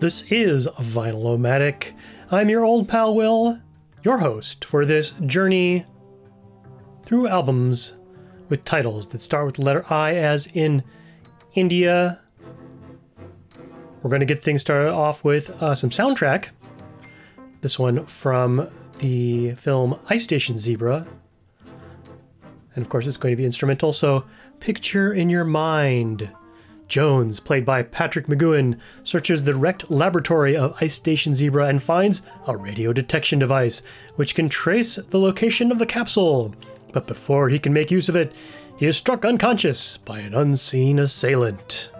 This is Vinyl-O-Matic. I'm your old pal Will, your host for this journey through albums with titles that start with the letter I, as in India. We're going to get things started off with uh, some soundtrack. This one from the film Ice Station Zebra. And of course, it's going to be instrumental, so picture in your mind. Jones, played by Patrick McGoohan, searches the wrecked laboratory of Ice Station Zebra and finds a radio detection device, which can trace the location of the capsule. But before he can make use of it, he is struck unconscious by an unseen assailant.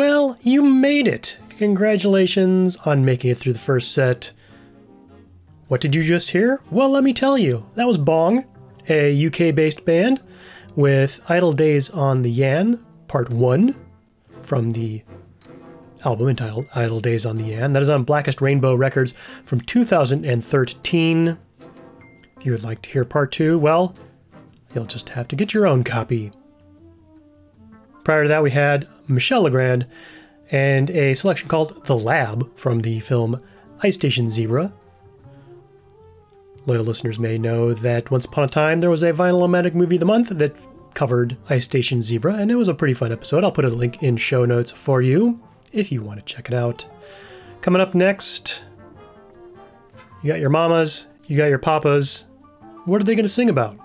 Well, you made it. Congratulations on making it through the first set. What did you just hear? Well, let me tell you. That was Bong, a UK based band with Idle Days on the Yann, Part 1, from the album entitled Idle Days on the Yann. That is on Blackest Rainbow Records from 2013. If you would like to hear Part 2, well, you'll just have to get your own copy. Prior to that, we had Michel Legrand and a selection called The Lab from the film Ice Station Zebra. Loyal listeners may know that once upon a time there was a Vinyl movie of the month that covered Ice Station Zebra, and it was a pretty fun episode. I'll put a link in show notes for you if you want to check it out. Coming up next, you got your mamas, you got your papas. What are they going to sing about?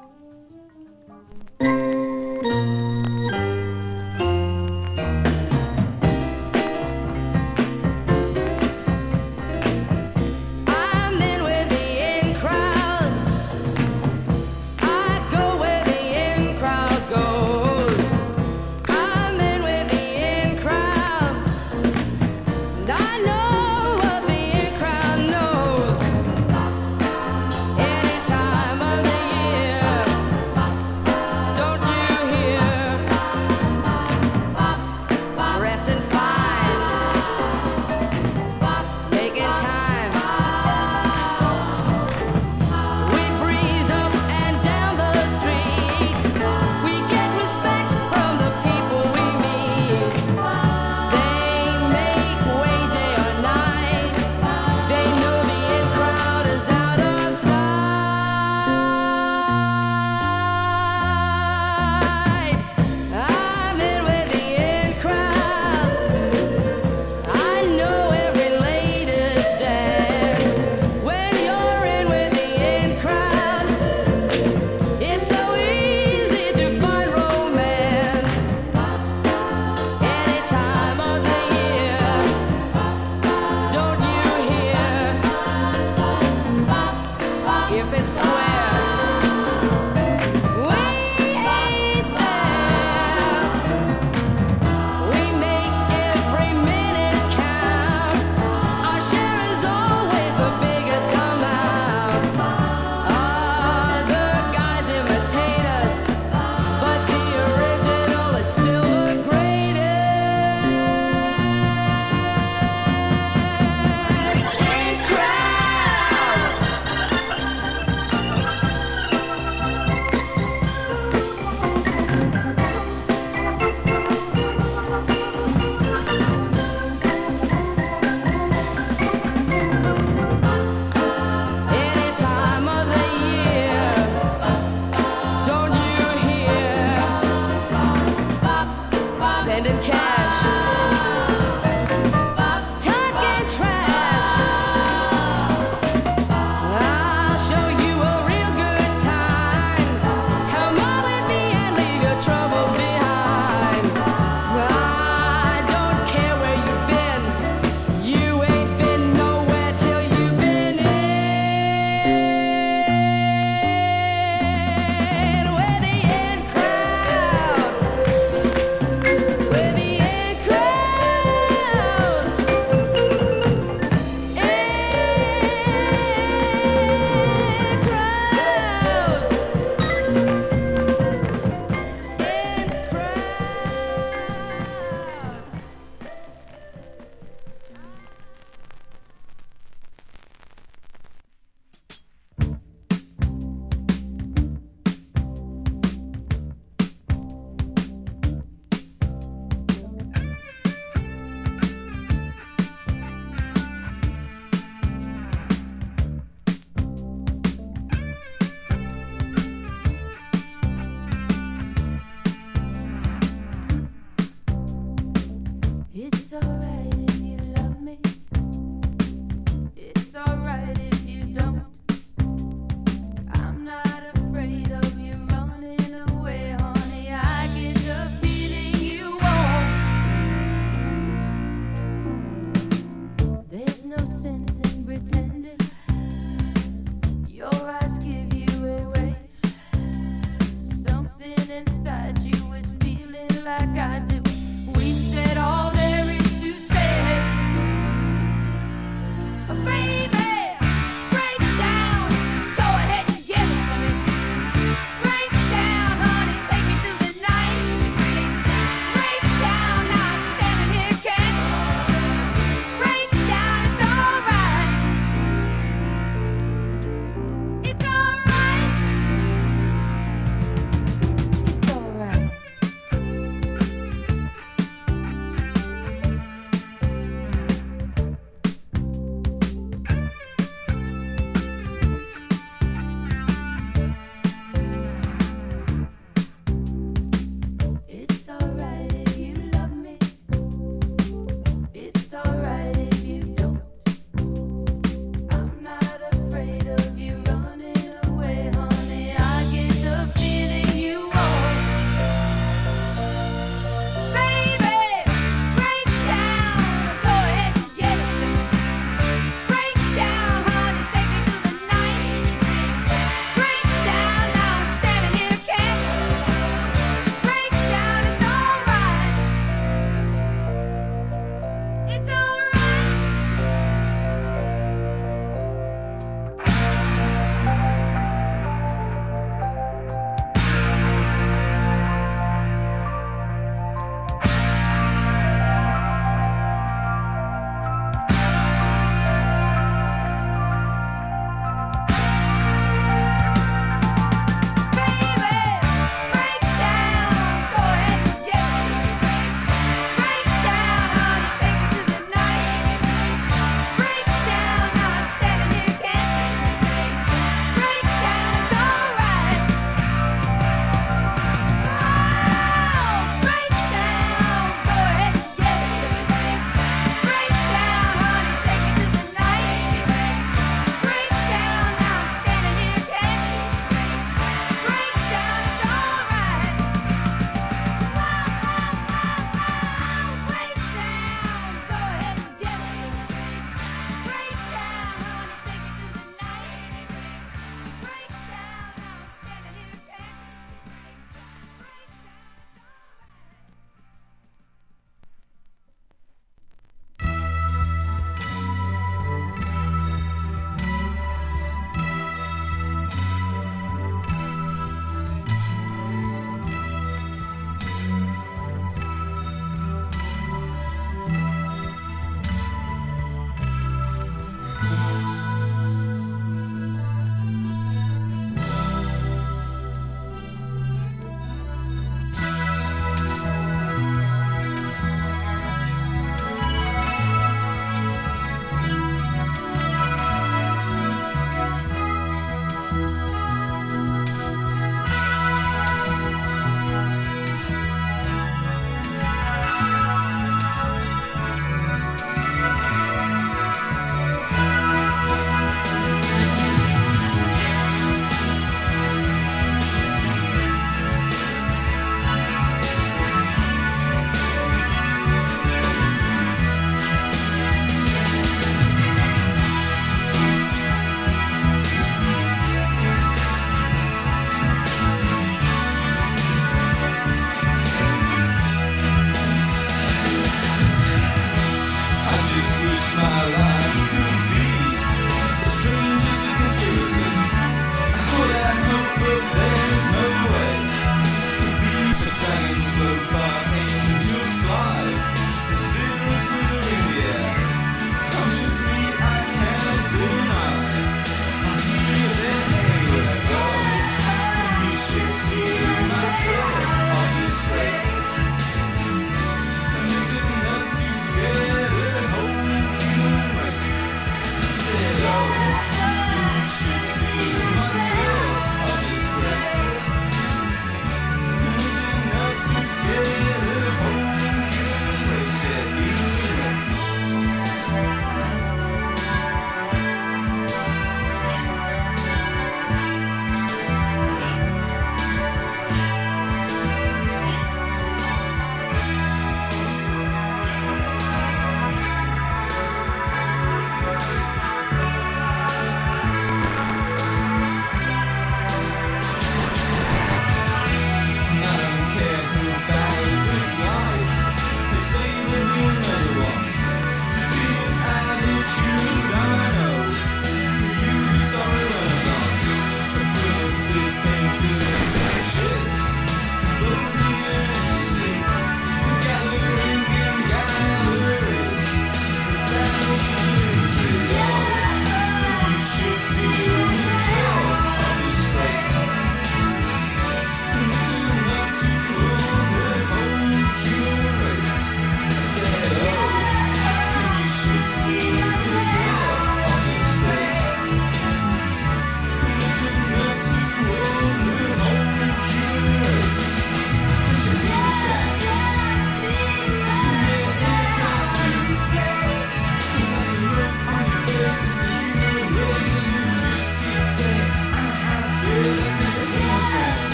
Inside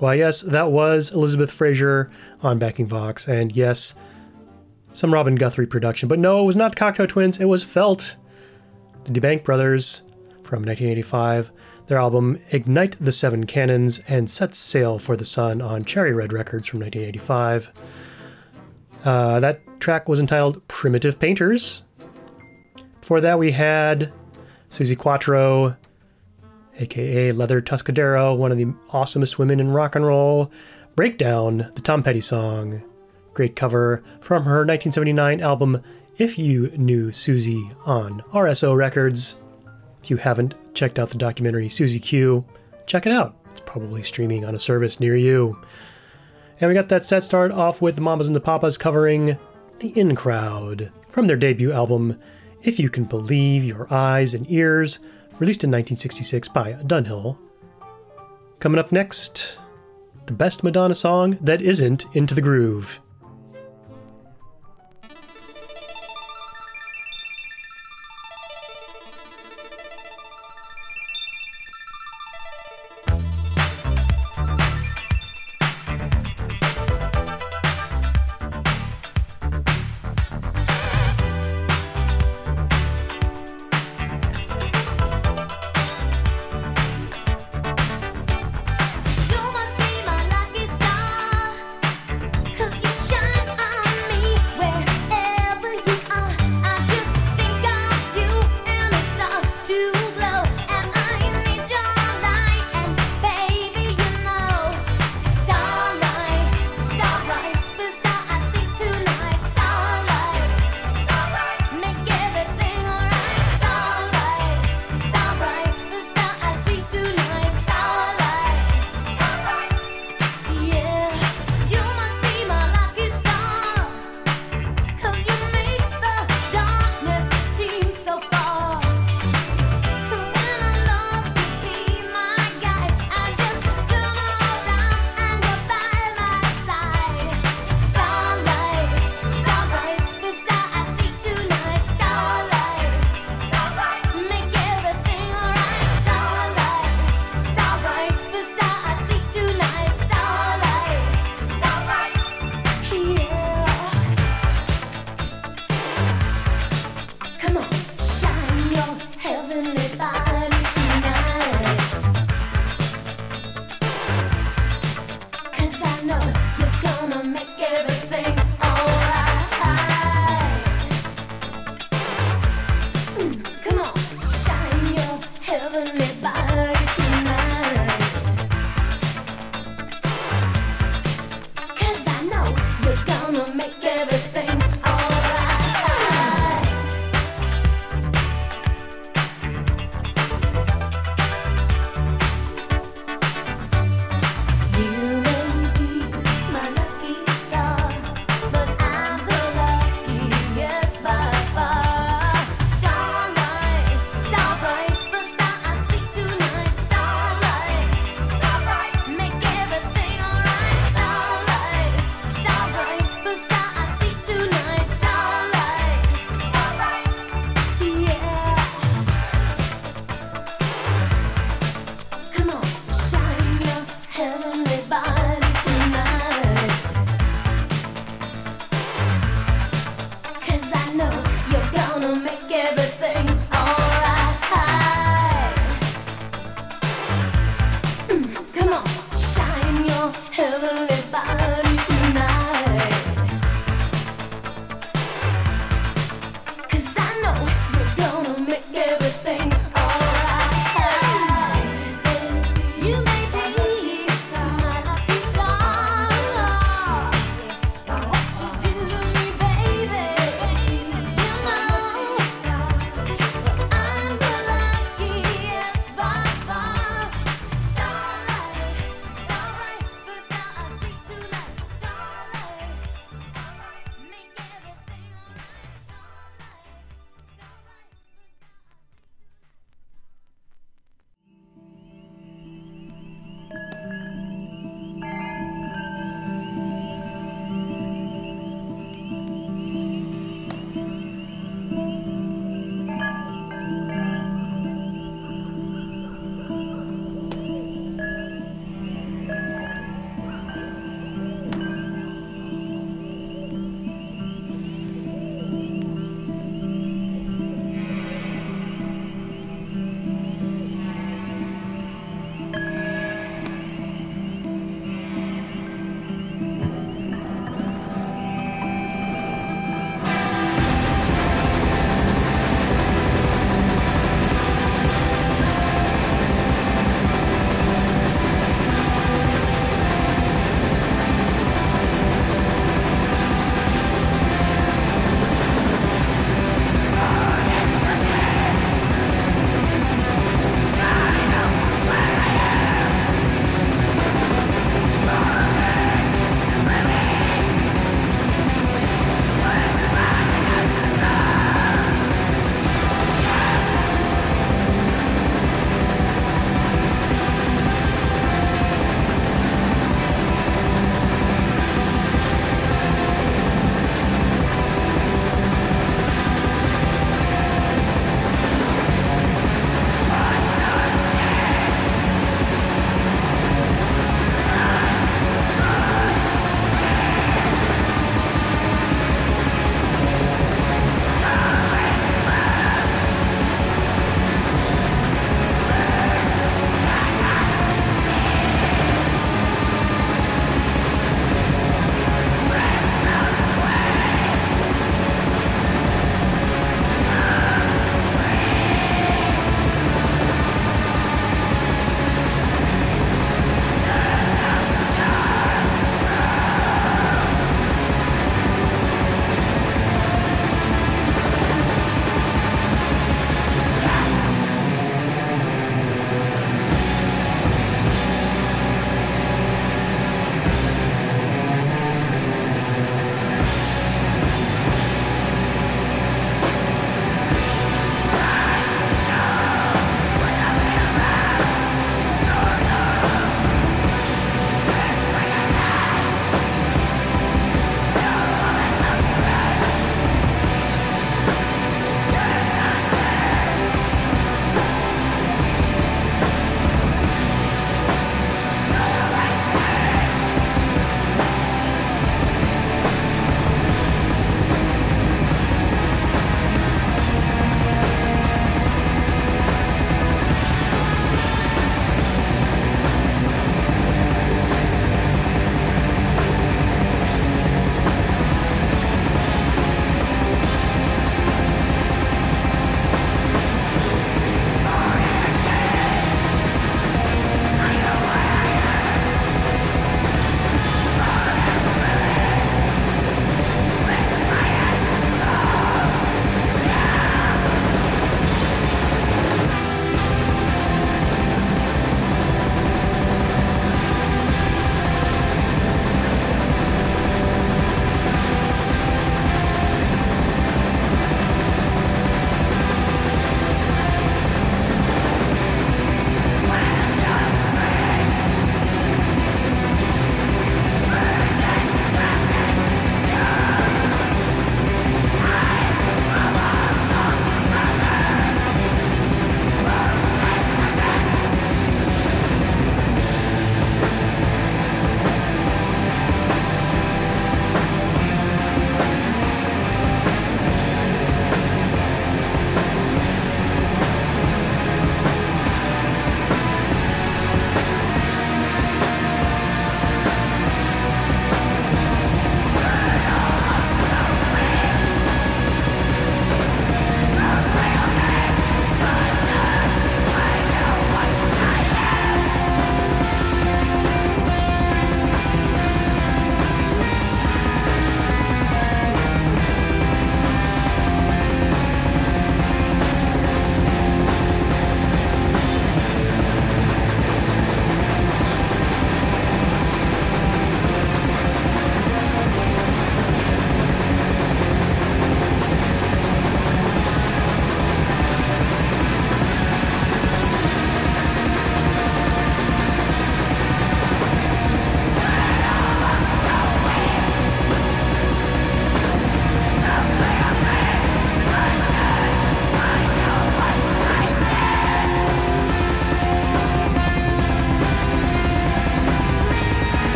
Why, yes, that was Elizabeth Fraser on backing Vox, and yes, some Robin Guthrie production. But no, it was not the Cocteau Twins, it was Felt, the Deebank Brothers from 1985. Their album Ignite the Seven Cannons and Set Sail for the Sun on Cherry Red Records from 1985. Uh, that track was entitled Primitive Painters. Before that, we had Suzi Quatro, aka Leather Tuscadero, one of the awesomest women in rock and roll. Breakdown, the Tom Petty song. Great cover from her 1979 album If You Knew Suzi on RSO Records. If you haven't checked out the documentary Suzi Q, check it out. It's probably streaming on a service near you. And we got that set start off with the Mamas and the Papas covering The In Crowd from their debut album If You Can Believe Your Eyes and Ears, released in 1966 by Dunhill. Coming up next, the best Madonna song that isn't Into the Groove.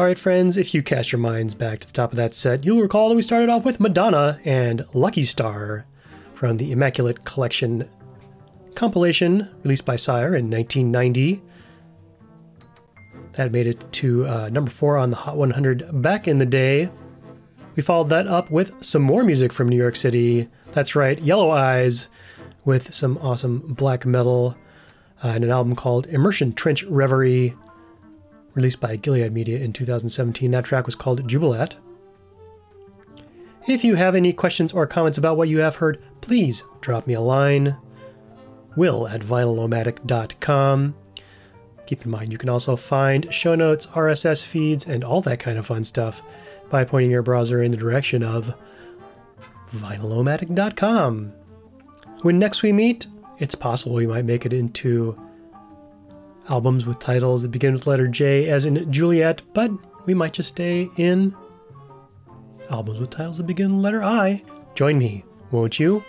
All right, friends, if you cast your minds back to the top of that set, you'll recall that we started off with Madonna and Lucky Star from the Immaculate Collection compilation released by Sire in 1990. That made it to uh, number four on the Hot 100 back in the day. We followed that up with some more music from New York City. That's right, Yellow Eyes, with some awesome black metal uh, and an album called Immersion Trench Reverie, released by Gilead Media in 2017. That track was called Jubilat. If you have any questions or comments about what you have heard, please drop me a line. Will at vinylomatic.com. Keep in mind, you can also find show notes, RSS feeds, and all that kind of fun stuff by pointing your browser in the direction of vinylomatic.com. When next we meet, it's possible we might make it into albums with titles that begin with letter J, as in Juliet, but we might just stay in albums with titles that begin with letter I. Join me, won't you?